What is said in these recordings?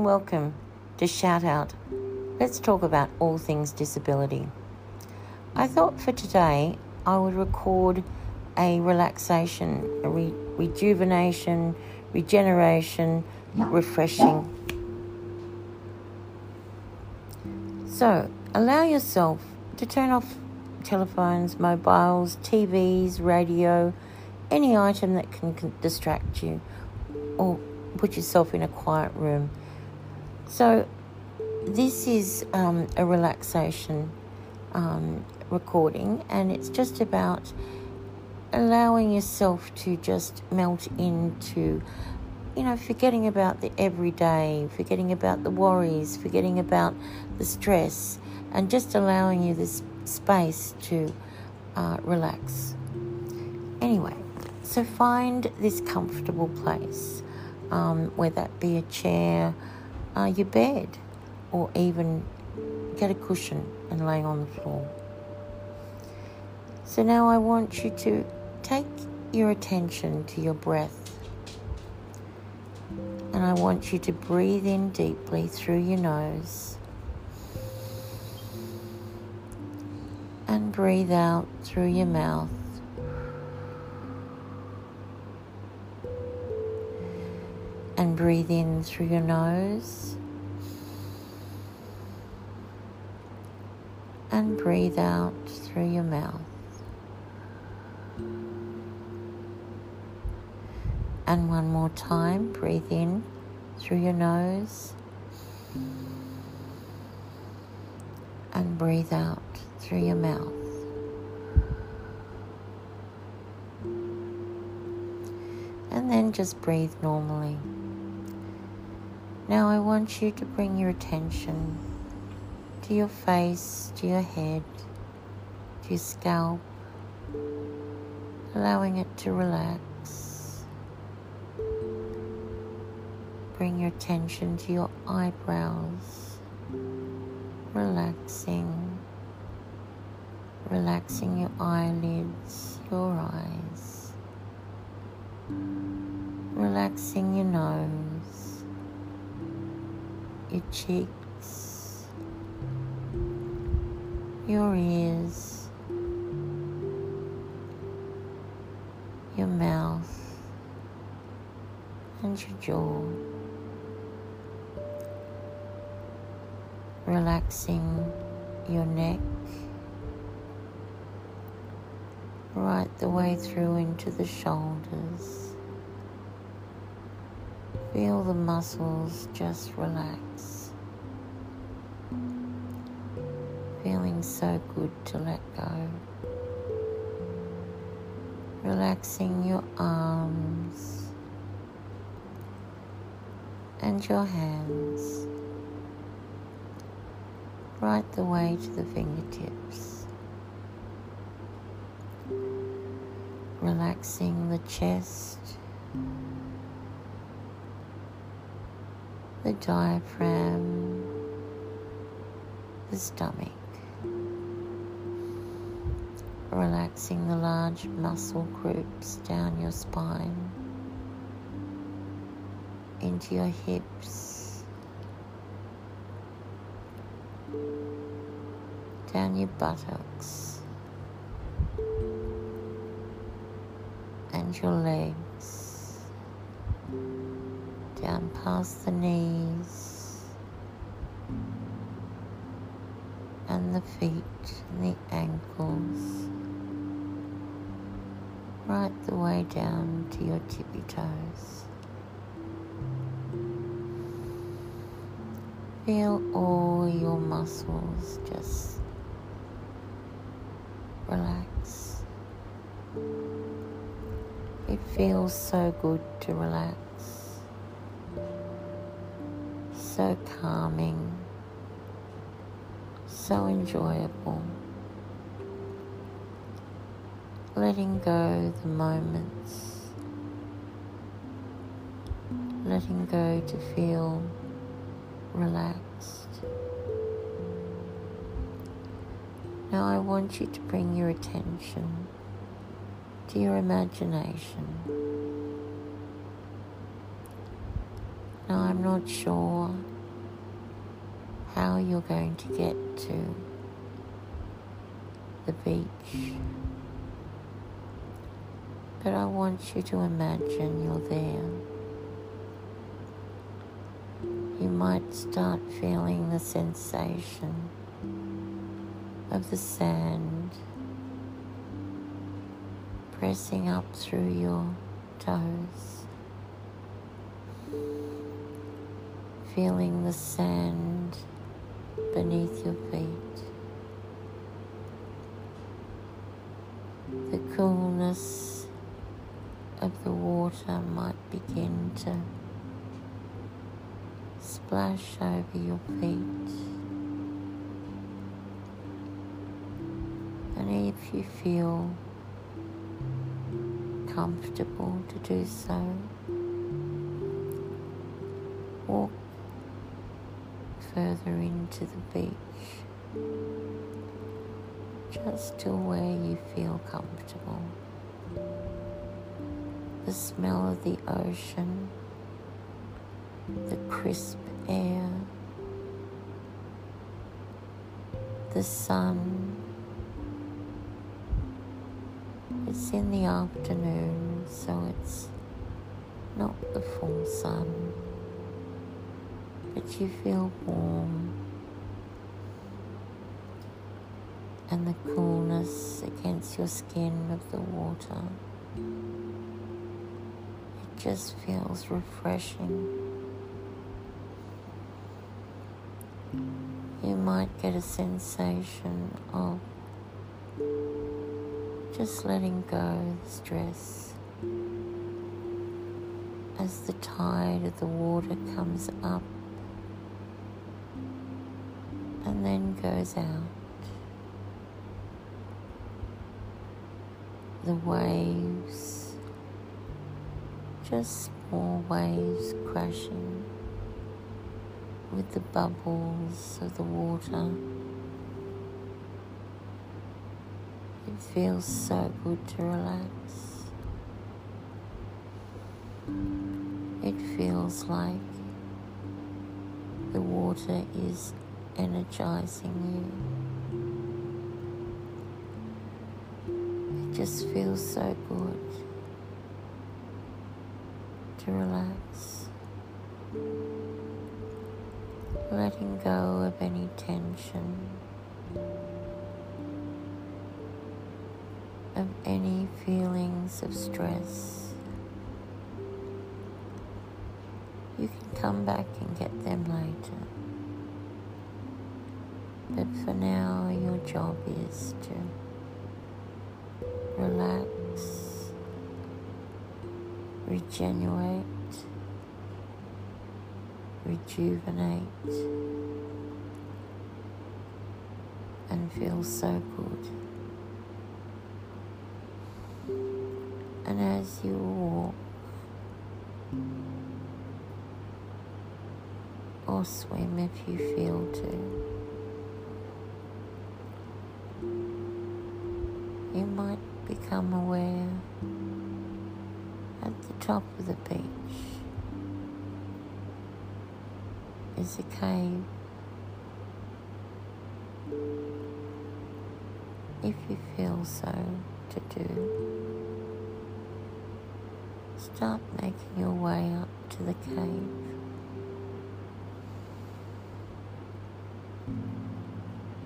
And welcome to Shout Out. Let's talk about all things disability. I thought for today I would record a relaxation, a re- rejuvenation, regeneration, refreshing. So, allow yourself to turn off telephones, mobiles, TVs, radio, any item that can, can distract you, or put yourself in a quiet room. So, this is um, a relaxation um, recording, and it's just about allowing yourself to just melt into, you know, forgetting about the everyday, forgetting about the worries, forgetting about the stress, and just allowing you this space to uh, relax. Anyway, so find this comfortable place, um, whether that be a chair, uh, your bed, or even get a cushion and lay on the floor. So now I want you to take your attention to your breath. And I want you to breathe in deeply through your nose and breathe out through your mouth. Breathe in through your nose. And breathe out through your mouth. And one more time, breathe in through your nose. And breathe out through your mouth. And then just breathe normally. Now I want you to bring your attention to your face, to your head, to your scalp, allowing it to relax. Bring your attention to your eyebrows, relaxing. Relaxing your eyelids, your eyes, relaxing your nose, your cheeks, your ears, your mouth, and your jaw. Relaxing your neck right the way through into the shoulders. Feel the muscles just relax. Feeling so good to let go. Relaxing your arms and your hands right the way to the fingertips. relaxing the chest, the diaphragm, the stomach, relaxing the large muscle groups down your spine, into your hips, down your buttocks. and your legs down past the knees and the feet and the ankles right the way down to your tippy toes. Feel all your muscles just relax. It feels so good to relax, so calming, so enjoyable. Letting go the moments, letting go to feel relaxed. Now I want you to bring your attention to your imagination. Now, I'm not sure how you're going to get to the beach, but I want you to imagine you're there. You might start feeling the sensation of the sand pressing up through your toes, feeling the sand beneath your feet, the coolness of the water might begin to splash over your feet. And if you feel comfortable to do so. Further into the beach, just to where you feel comfortable. The smell of the ocean, the crisp air, the sun. It's in the afternoon, so it's not the full sun, but you feel warm and the coolness against your skin of the water. It just feels refreshing. You might get a sensation of just letting go of stress as the tide of the water comes up goes out. The waves, just small waves crashing with the bubbles of the water. It feels so good to relax. It feels like the water is energizing you. It just feels so good to relax. Letting go of any tension. of any feelings of stress. You can come back and get them later. But for now, your job is to relax, regenerate, rejuvenate, and feel so good. And as you walk or swim if you feel to, you might become aware at the top of the beach is a cave. If you feel so to do. Start making your way up to the cave.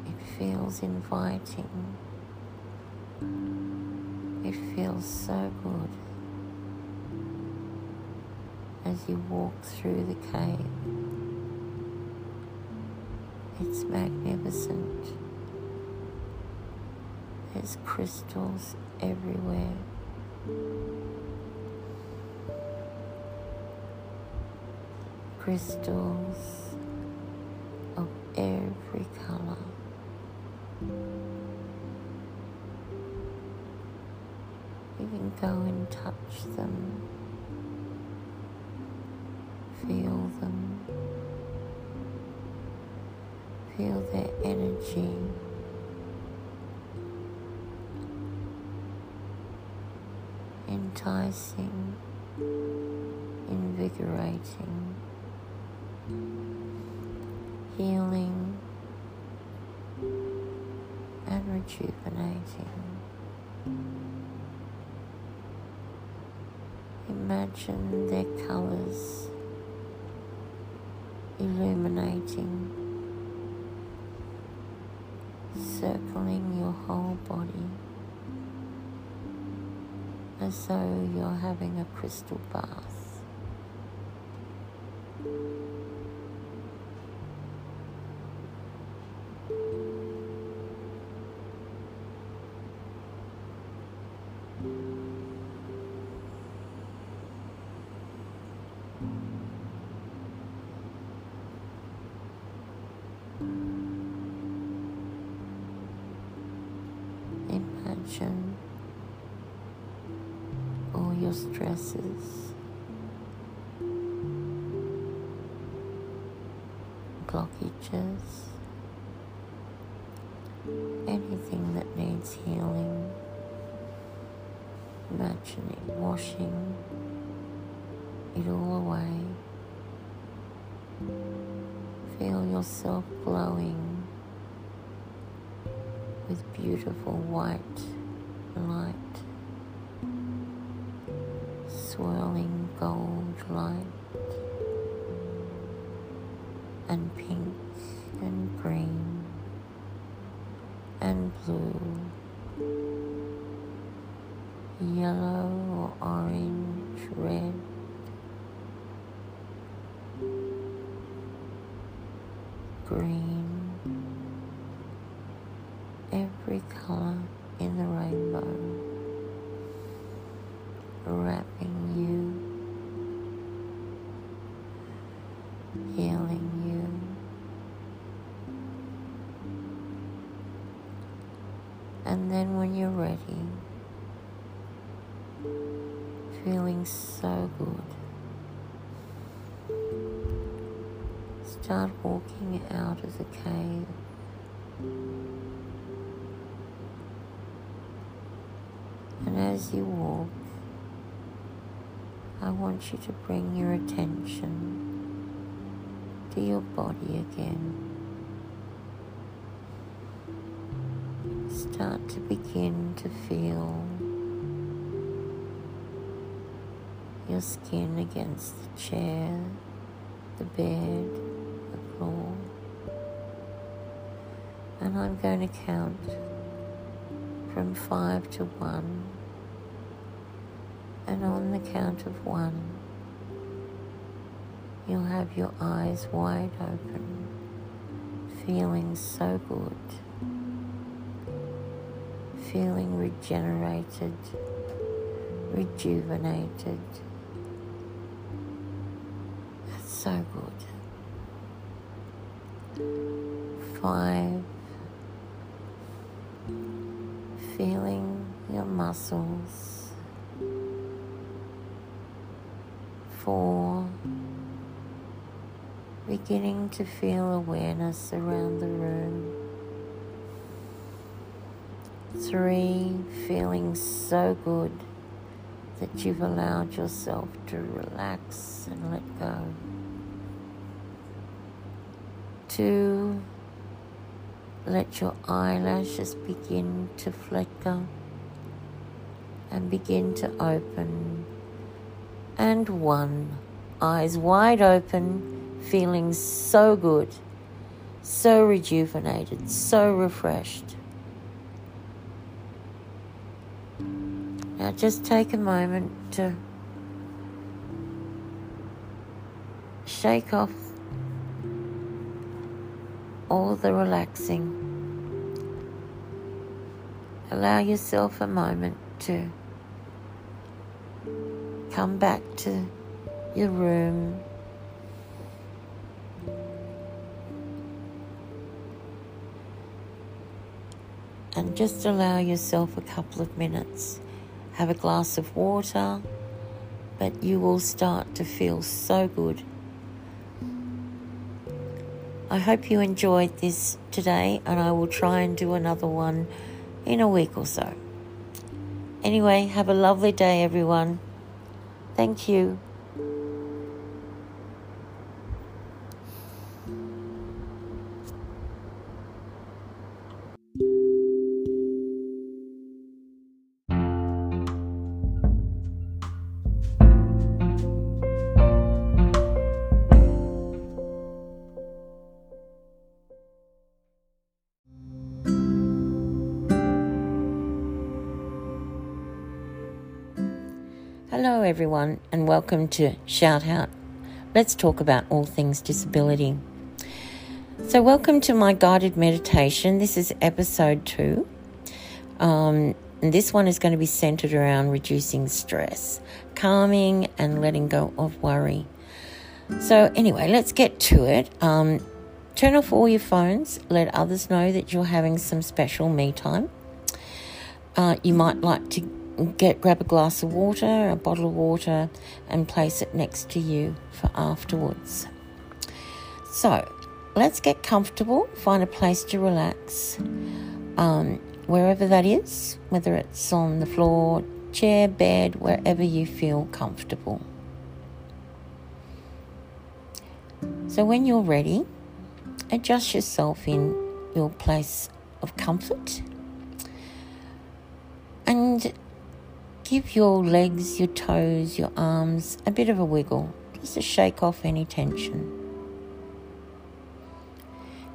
It feels inviting. It feels so good as you walk through the cave. It's magnificent. There's crystals everywhere. crystals You can go and touch them, feel them, feel their energy. Enticing, invigorating. Healing. And rejuvenating. Imagine their colours illuminating, circling your whole body as though you're having a crystal bath. Stresses, blockages, anything that needs healing. Imagine it washing it all away. Feel yourself glowing with beautiful white light, swirling gold light, and pink and green and blue, yellow or orange, red. Green, every color in the rainbow, wrapping you, healing you. And then when you're ready, feeling so good, start walking out of the cave. And as you walk, want you to bring your attention to your body again. Start to begin to feel your skin against the chair, the bed, the floor. And I'm going to count from five to one. And on the count of one, you'll have your eyes wide open, feeling so good, feeling regenerated, rejuvenated. That's so good. Five, feeling your muscles. Four, beginning to feel awareness around the room. Three, feeling so good that you've allowed yourself to relax and let go. Two, let your eyelashes begin to flicker and begin to open. And one, eyes wide open, feeling so good, so rejuvenated, so refreshed. Now just take a moment to shake off all the relaxing. Allow yourself a moment to come back to your room. And just allow yourself a couple of minutes. Have a glass of water, but you will start to feel so good. I hope you enjoyed this today, and I will try and do another one in a week or so. Anyway, have a lovely day, everyone. Thank you. Hello, everyone, and welcome to Shout Out. Let's talk about all things disability. So, welcome to my guided meditation. This is episode two. Um, and this one is going to be centered around reducing stress, calming, and letting go of worry. So, anyway, let's get to it. Um, turn off all your phones, let others know that you're having some special me time. Uh, you might like to get grab a glass of water, a bottle of water, and place it next to you for afterwards. So, let's get comfortable. Find a place to relax, um, wherever that is, whether it's on the floor, chair, bed, wherever you feel comfortable. So, when you're ready, adjust yourself in your place of comfort and give your legs, your toes, your arms a bit of a wiggle just to shake off any tension.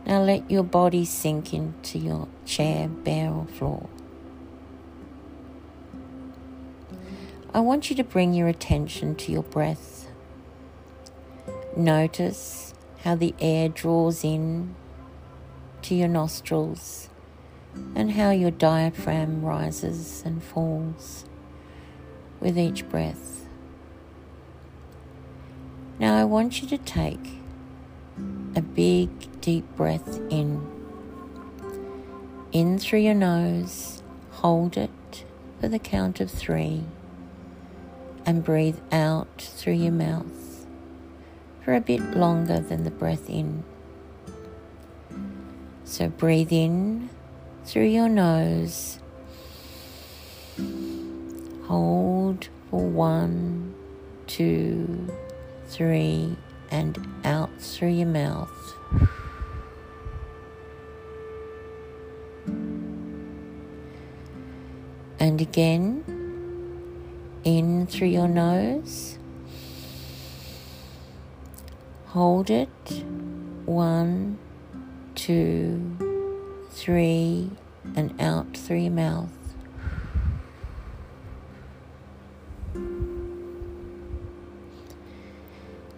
Now let your body sink into your chair, bed, or floor. I want you to bring your attention to your breath. Notice how the air draws in to your nostrils and how your diaphragm rises and falls with each breath. Now I want you to take a big deep breath in. In through your nose, hold it for the count of three, and breathe out through your mouth for a bit longer than the breath in. So breathe in through your nose. Hold for one, two, three, and out through your mouth. And again, in through your nose. Hold it. One, two, three, and out through your mouth.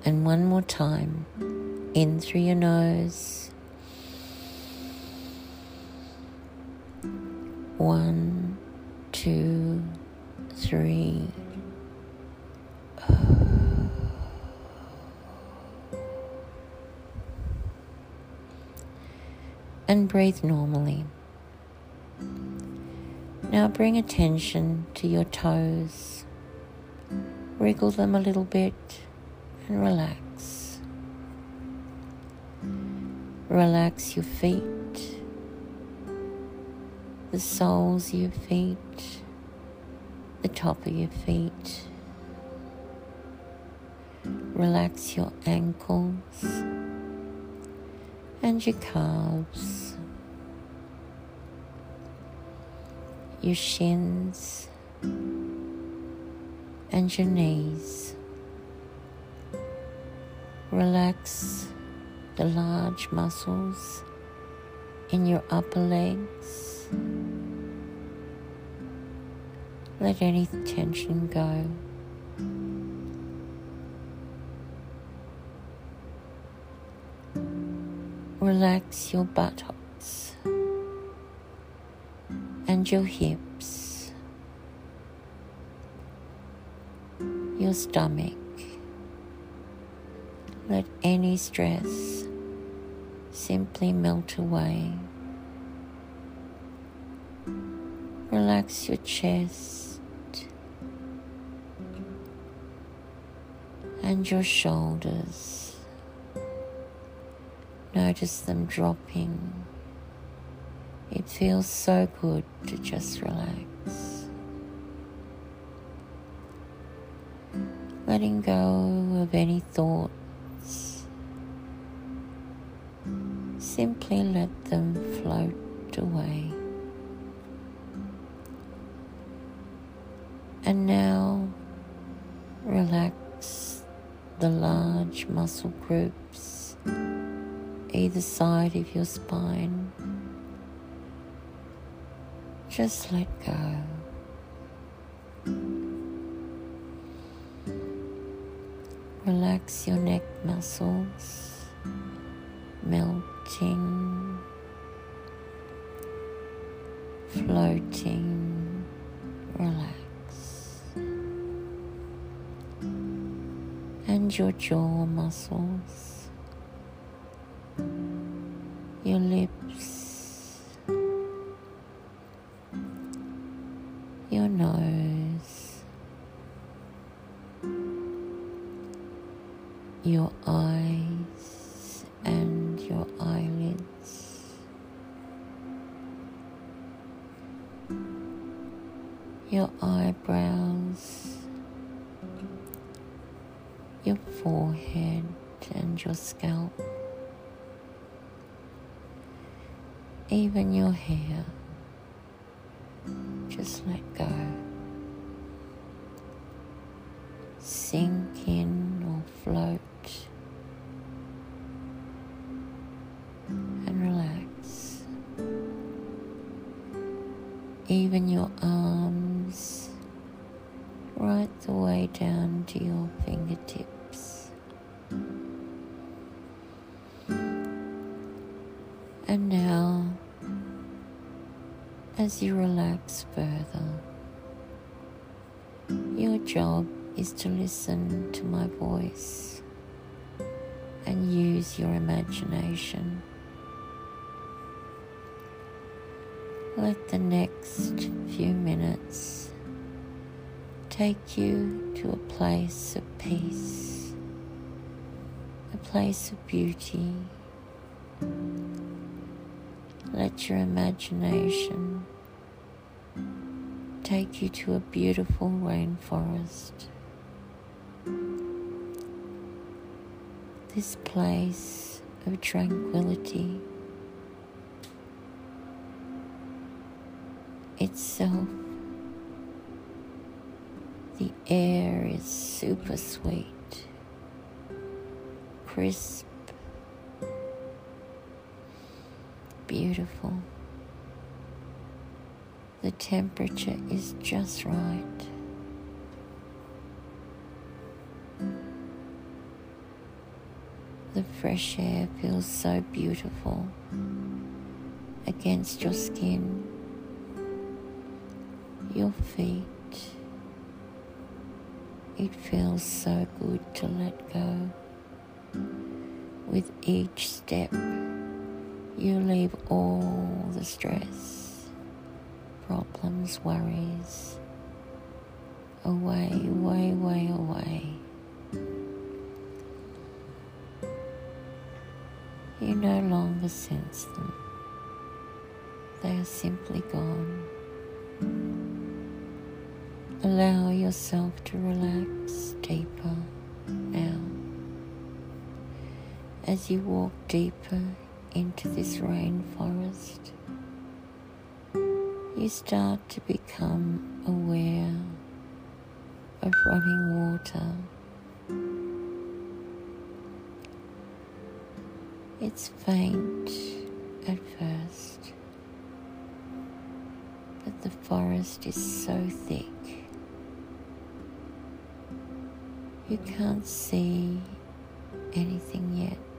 And one more time, in through your nose. One, two, three. And breathe normally. Now bring attention to your toes. Wriggle them a little bit relax. Relax your feet, the soles of your feet, the top of your feet. Relax your ankles and your calves, your shins, and your knees. Relax the large muscles in your upper legs. Let any tension go. Relax your buttocks and your hips, your stomach let any stress simply melt away. Relax your chest and your shoulders. Notice them dropping. It feels so good to just relax. Letting go of any thought Simply let them float away. And now relax the large muscle groups either side of your spine. Just let go. Relax your neck muscles, relax. And your jaw muscles, your lips, even your hair. Just let go. Sink in or float and relax. Even your arms, right the way down to your fingertips. And now, as you relax further, your job is to listen to my voice and use your imagination. Let the next few minutes take you to a place of peace, a place of beauty. Let your imagination take you to a beautiful rainforest. This place of tranquility itself. The air is super sweet, crisp, beautiful. The temperature is just right. The fresh air feels so beautiful against your skin, your feet. It feels so good to let go. With each step, you leave all the stress, problems, worries away, way, way away. You no longer sense them, they are simply gone. Allow yourself to relax deeper now as you walk deeper into this rainforest. You start to become aware of running water. It's faint at first, but the forest is so thick you can't see anything yet.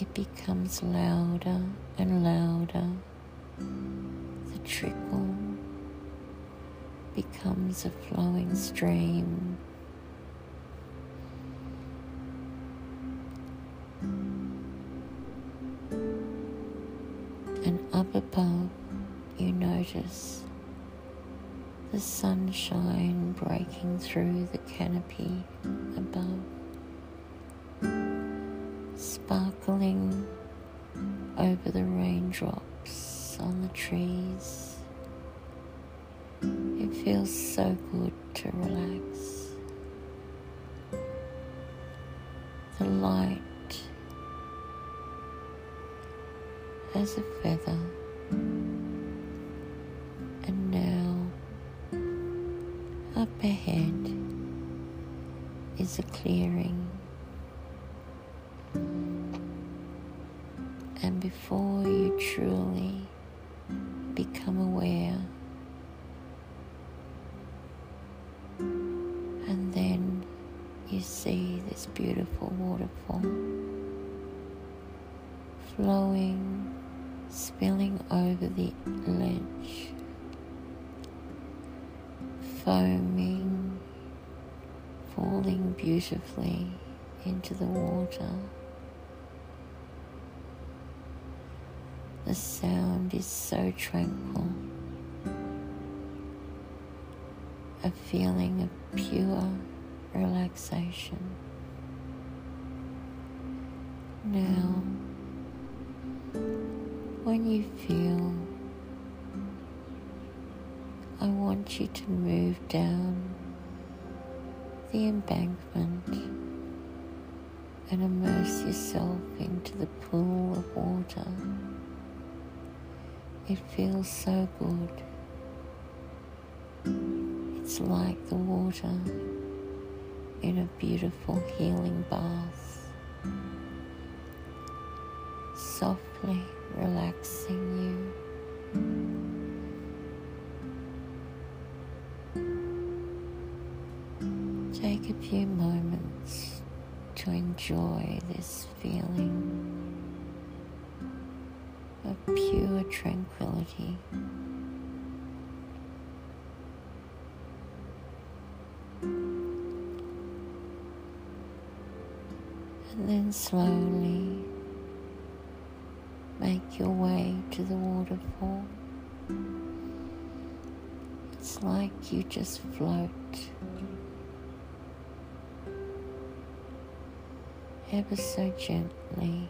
It becomes louder and louder. The trickle becomes a flowing stream. And up above, you notice the sunshine breaking through the canopy The light as a feather, and now up ahead is a clearing. And before you truly become aware, beautiful waterfall flowing, spilling over the ledge, foaming, falling beautifully into the water. The sound is so tranquil. A feeling of pure relaxation. Now, when you feel, I want you to move down the embankment and immerse yourself into the pool of water. It feels so good. It's like the water in a beautiful healing bath, softly relaxing you. Take a few moments to enjoy this feeling of pure tranquility. And then slowly make your way waterfall. It's like you just float ever so gently.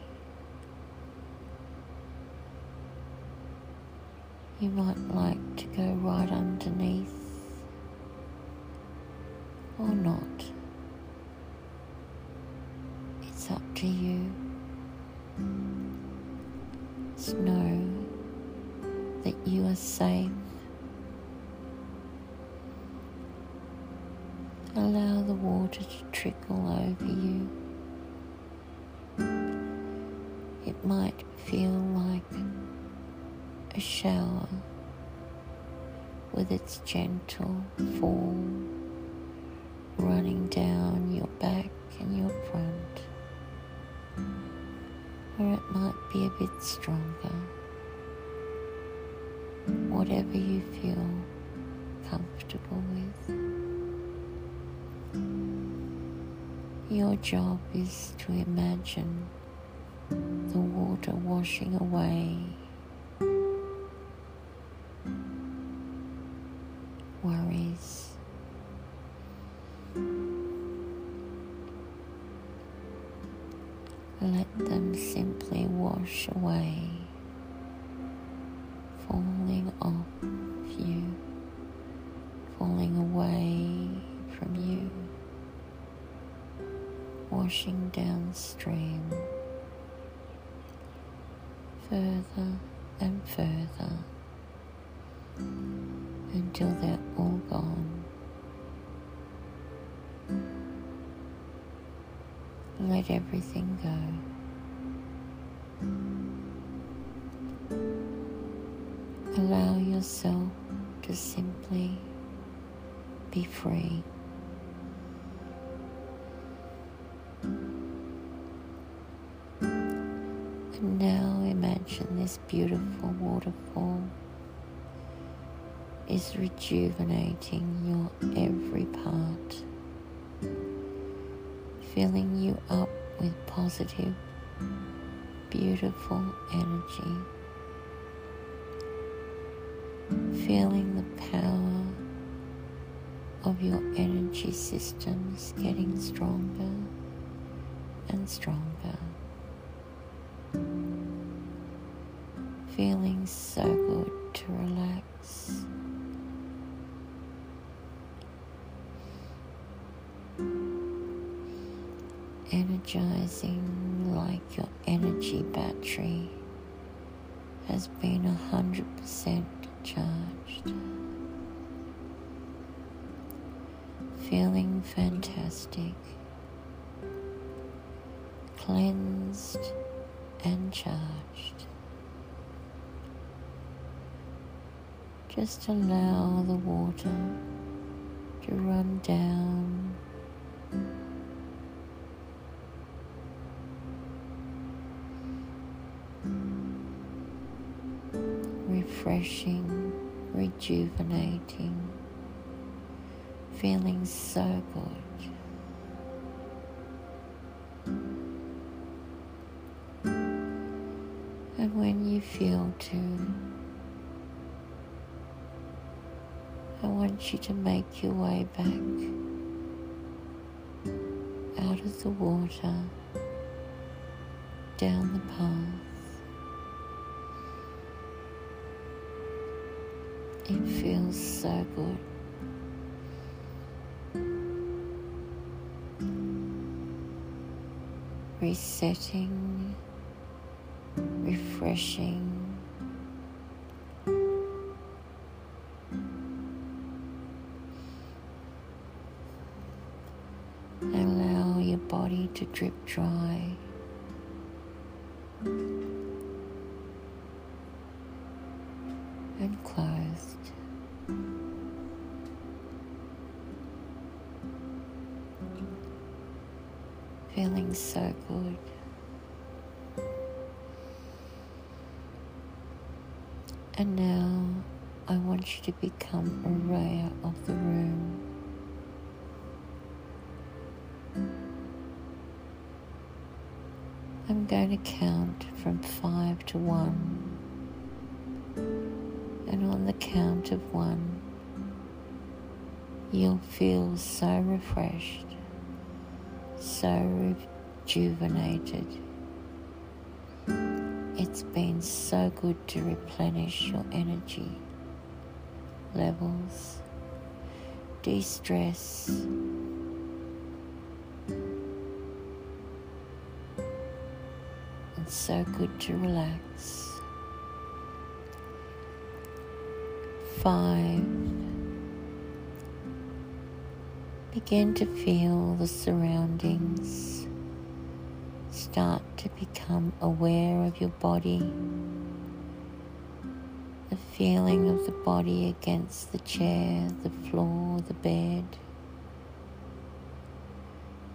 You might like to go right underneath or not. To imagine the water washing away beautiful. Is rejuvenating your every part, filling you up with positive, beautiful energy, feeling the power of your energy systems getting stronger and stronger. Feeling so good to relax. Energizing like your energy battery has been a hundred percent charged. Feeling fantastic, cleansed and charged. Just allow the water to run down. Refreshing, rejuvenating, feeling so good. And when you feel to, I want you to make your way back out of the water, down the path. It feels so good. Resetting, refreshing. To drip dry. And closed. Feeling so good. And now I want you to become aware of the room. Going to count from five to one. And on the count of one, you'll feel so refreshed, so rejuvenated. It's been so good to replenish your energy levels, de stress so good to relax. Five. Begin to feel the surroundings. Start to become aware of your body. The feeling of the body against the chair, the floor, the bed.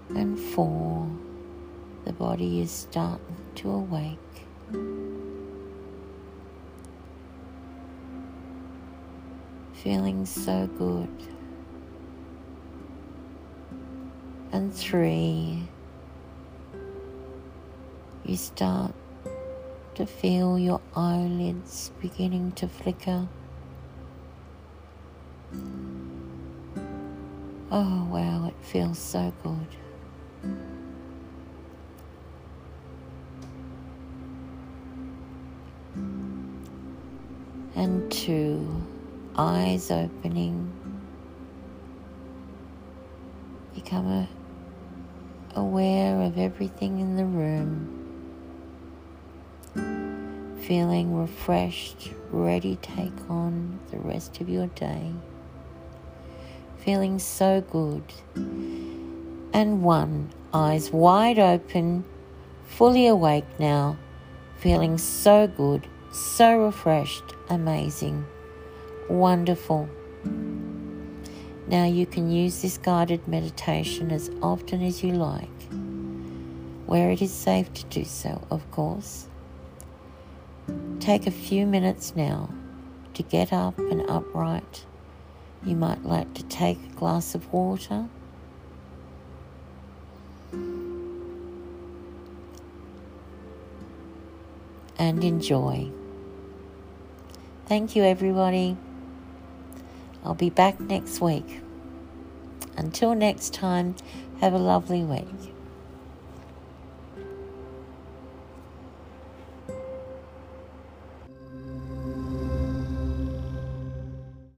And four the body is starting to awake. Feeling so good. And three, you start to feel your eyelids beginning to flicker. Oh wow, it feels so good. And two, eyes opening. Become a, aware of everything in the room. Feeling refreshed, ready to take on the rest of your day. Feeling so good. And one, eyes wide open, fully awake now, feeling so good so refreshed, amazing, wonderful. Now you can use this guided meditation as often as you like, where it is safe to do so, of course. Take a few minutes now to get up and upright. You might like to take a glass of water. And enjoy. Thank you, everybody. I'll be back next week. Until next time, have a lovely week.